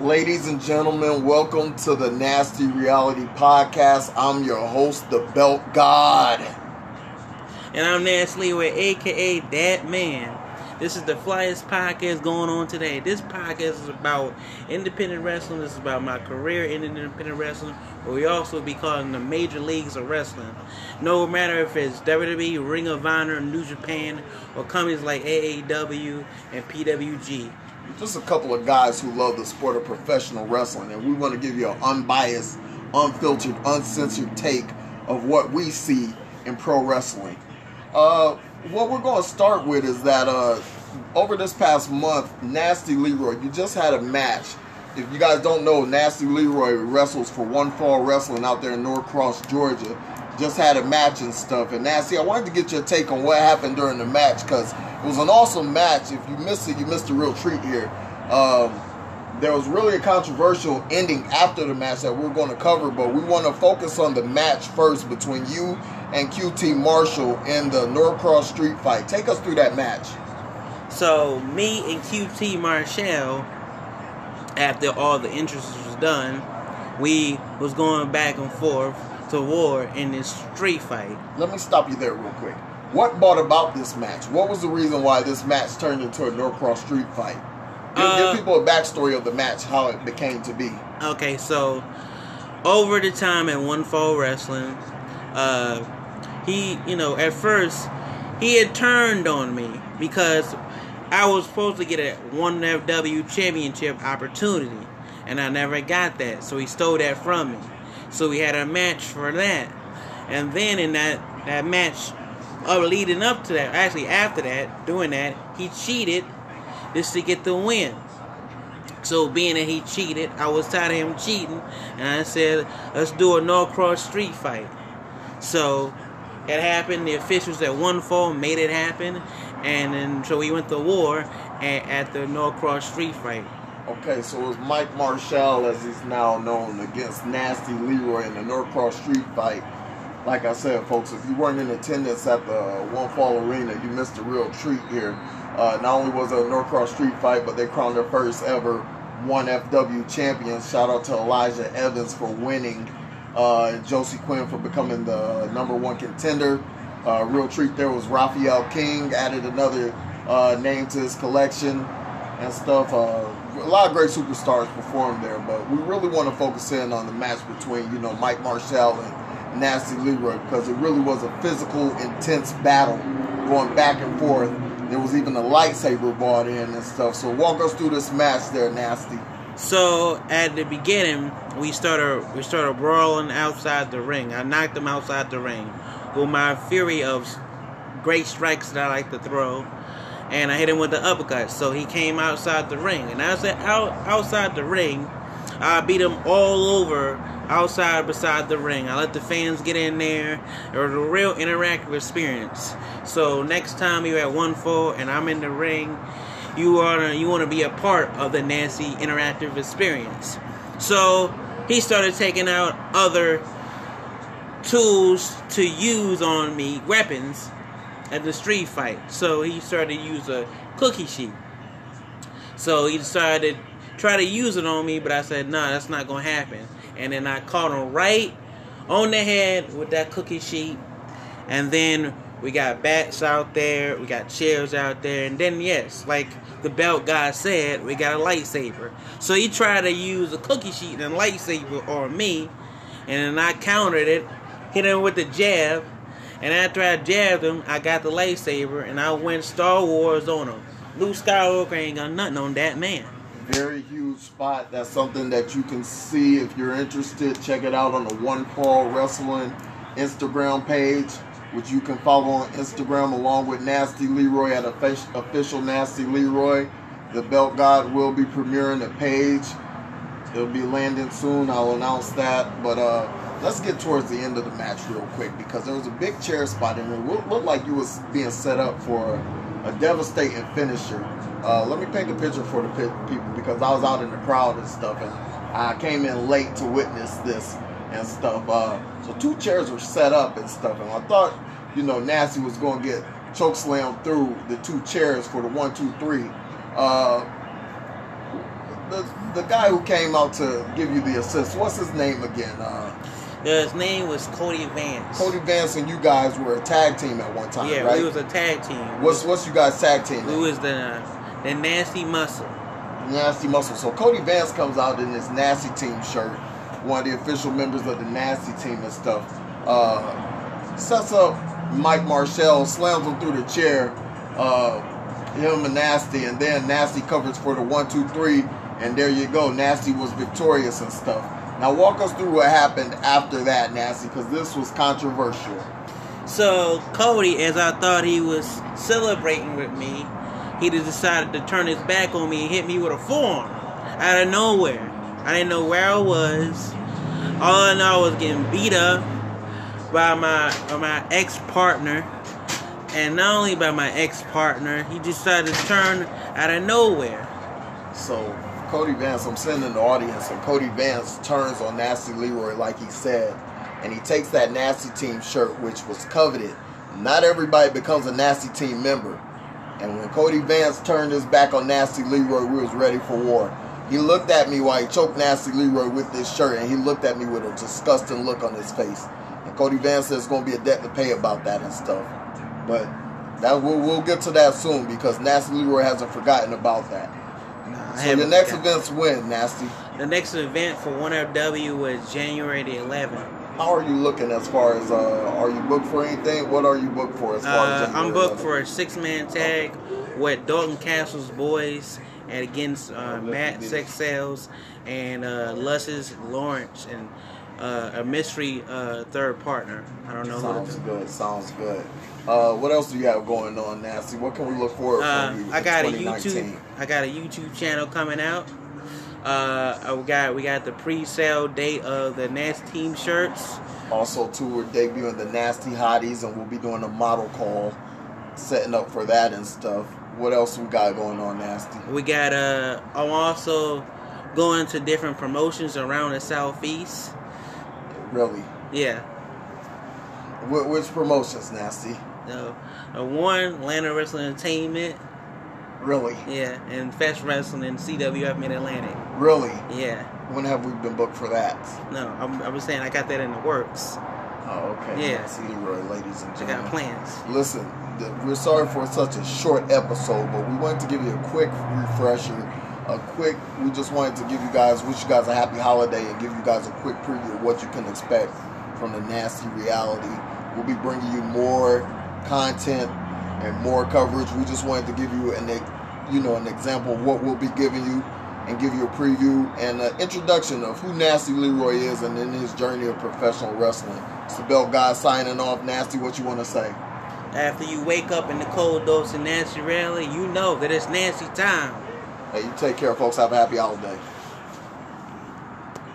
Ladies and gentlemen, welcome to the Nasty Reality Podcast. I'm your host, the Belt God. And I'm Nasty Leroy, aka That Man. This is the flyest podcast going on today. This podcast is about independent wrestling. This is about my career in independent wrestling, but we also be calling the major leagues of wrestling. No matter if it's WWE, Ring of Honor, New Japan, or companies like AAW and PWG. Just a couple of guys who love the sport of professional wrestling, and we want to give you an unbiased, unfiltered, uncensored take of what we see in pro wrestling. Uh, what we're going to start with is that uh, over this past month, Nasty Leroy, you just had a match. If you guys don't know, Nasty Leroy wrestles for One Fall Wrestling out there in Norcross, Georgia. Just had a match and stuff. And Nasty, I wanted to get your take on what happened during the match because it was an awesome match. If you missed it, you missed a real treat here. Um, there was really a controversial ending after the match that we're going to cover, but we want to focus on the match first between you and QT Marshall in the Norcross Street fight. Take us through that match. So me and QT Marshall, after all the interest was done, we was going back and forth to war in this street fight. Let me stop you there real quick. What brought about this match? What was the reason why this match turned into a Norcross Street fight? Give, Uh, give people a backstory of the match, how it became to be. Okay, so over the time at One Fall Wrestling, uh, he, you know, at first he had turned on me because I was supposed to get a one FW championship opportunity, and I never got that. So he stole that from me. So we had a match for that, and then in that that match, uh, leading up to that, actually after that, doing that, he cheated just to get the win. So being that he cheated, I was tired of him cheating, and I said, let's do a Norcross street fight. So it happened. The officials at one fall made it happen, and then so we went to war at, at the Norcross street fight. Okay, so it was Mike Marshall, as he's now known, against Nasty Leroy in the Norcross Street fight. Like I said, folks, if you weren't in attendance at the One Fall Arena, you missed a real treat here. Uh, not only was it a Norcross Street fight, but they crowned their first ever One FW champion. Shout out to Elijah Evans for winning, uh, and Josie Quinn for becoming the number one contender. Uh, real treat there was Raphael King, added another uh, name to his collection and stuff. A lot of great superstars performed there, but we really want to focus in on the match between, you know, Mike Marshall and Nasty Leroy because it really was a physical, intense battle going back and forth. There was even a lightsaber brought in and stuff. So walk us through this match there, Nasty. So at the beginning, we started we started brawling outside the ring. I knocked him outside the ring with my fury of great strikes that I like to throw, and I hit him with the uppercut. So he came outside the ring, and I out outside the ring, I beat him all over outside beside the ring. I let the fans get in there. It was a real interactive experience. So next time you're at one four and I'm in the ring, you wanna you wanna be a part of the Nasty interactive experience. So he started taking out other tools to use on me, weapons at the street fight. So he started to use a cookie sheet. So he decided to try to use it on me, but I said, nah, that's not gonna happen. And then I caught him right on the head with that cookie sheet. And then we got bats out there, we got chairs out there, and then yes, like the Belt God said, we got a lightsaber. So he tried to use a cookie sheet and a lightsaber on me, and then I countered it, hit him with the jab, and after I jabbed him, I got the lightsaber and I went Star Wars on him. Luke Skywalker ain't got nothing on that man. Very huge spot. That's something that you can see if you're interested. Check it out on the One Fall Wrestling Instagram page, which you can follow on Instagram along with Nasty Leroy at official Nasty Leroy. The Belt God will be premiering the page. It'll be landing soon. I'll announce that. But uh, let's get towards the end of the match real quick because there was a big chair spot in and it looked, looked like you was being set up for a devastating finisher. Uh, let me paint a picture for the people because I was out in the crowd and stuff, and I came in late to witness this and stuff. Uh, so two chairs were set up and stuff, and I thought, you know, Nasty was going to get choke slammed through the two chairs for the one, two, three. Uh, the the guy who came out to give you the assist, what's his name again? Uh, His name was Cody Vance. Cody Vance and you guys were a tag team at one time, yeah, right? we was a tag team. what's what's you guys tag team? we name? was the the nasty muscle. Nasty Muscle. So Cody Vance comes out in his Nasty Team shirt, one of the official members of the Nasty Team and stuff. Uh, sets up Mike Marshall, slams him through the chair, uh, him and Nasty, and then Nasty covers for the one, two, three, and there you go. Nasty was victorious and stuff. Now walk us through what happened after that, Nasty, because this was controversial. So Cody, as I thought he was celebrating with me, he just decided to turn his back on me and hit me with a forearm out of nowhere. I didn't know where I was. All I know I was getting beat up by my by my ex partner, and not only by my ex partner, he decided to turn out of nowhere. So Cody Vance, I'm sitting in the audience, and Cody Vance turns on Nasty Leroy like he said, and he takes that Nasty Team shirt, which was coveted. Not everybody becomes a Nasty Team member. And when Cody Vance turned his back on Nasty Leroy, we was ready for war. He looked at me while he choked Nasty Leroy with this shirt, and he looked at me with a disgusting look on his face. And Cody Vance says going to be a debt to pay about that and stuff. But that we'll, we'll get to that soon because Nasty Leroy hasn't forgotten about that. Nah, So haven't next event's when, Nasty? The next event for 1FW was January the 11th. How are you looking as far as uh, are you booked for anything? What are you booked for as far as Uh, January I'm booked 11th? for a six man tag with Dalton Castle's boys and against uh, Matt Sex Sales and uh, Lus's Lawrence and uh, a mystery uh, third partner. I don't know Sounds good. Sounds good. Uh, what else do you have going on, Nasty? What can we look forward uh, from you? I got a YouTube. I got a YouTube channel coming out. Uh, we got we got the pre-sale date of the Nasty team shirts. Also, too, we're debuting the Nasty Hotties, and we'll be doing a model call, setting up for that and stuff. What else we got going on, Nasty? We got uh, I'm also going to different promotions around the southeast. Really? Yeah. Wh- which promotions, Nasty? So, uh, one Atlanta Wrestling Entertainment, Really? yeah, and Fest Wrestling in CWF Mid Atlantic, Really? yeah. When have we been booked for that? No, I'm, I'm just saying I got that in the works. Oh, okay. Yeah. Nasty Leroy, ladies and I gentlemen. got plans. Listen, we're sorry for such a short episode, but we wanted to give you a quick refresher. A quick, we just wanted to give you guys, wish you guys a happy holiday and give you guys a quick preview of what you can expect from the nasty reality. We'll be bringing you more content and more coverage. We just wanted to give you an, you know, an example of what we'll be giving you and give you a preview and an introduction of who Nasty Leroy is and in his journey of professional wrestling. It's the Belt God signing off. Nasty, what you want to say? After you wake up in the cold dose of Nasty Reality, you know that it's Nasty time. Hey, you take care, folks. Have a happy holiday.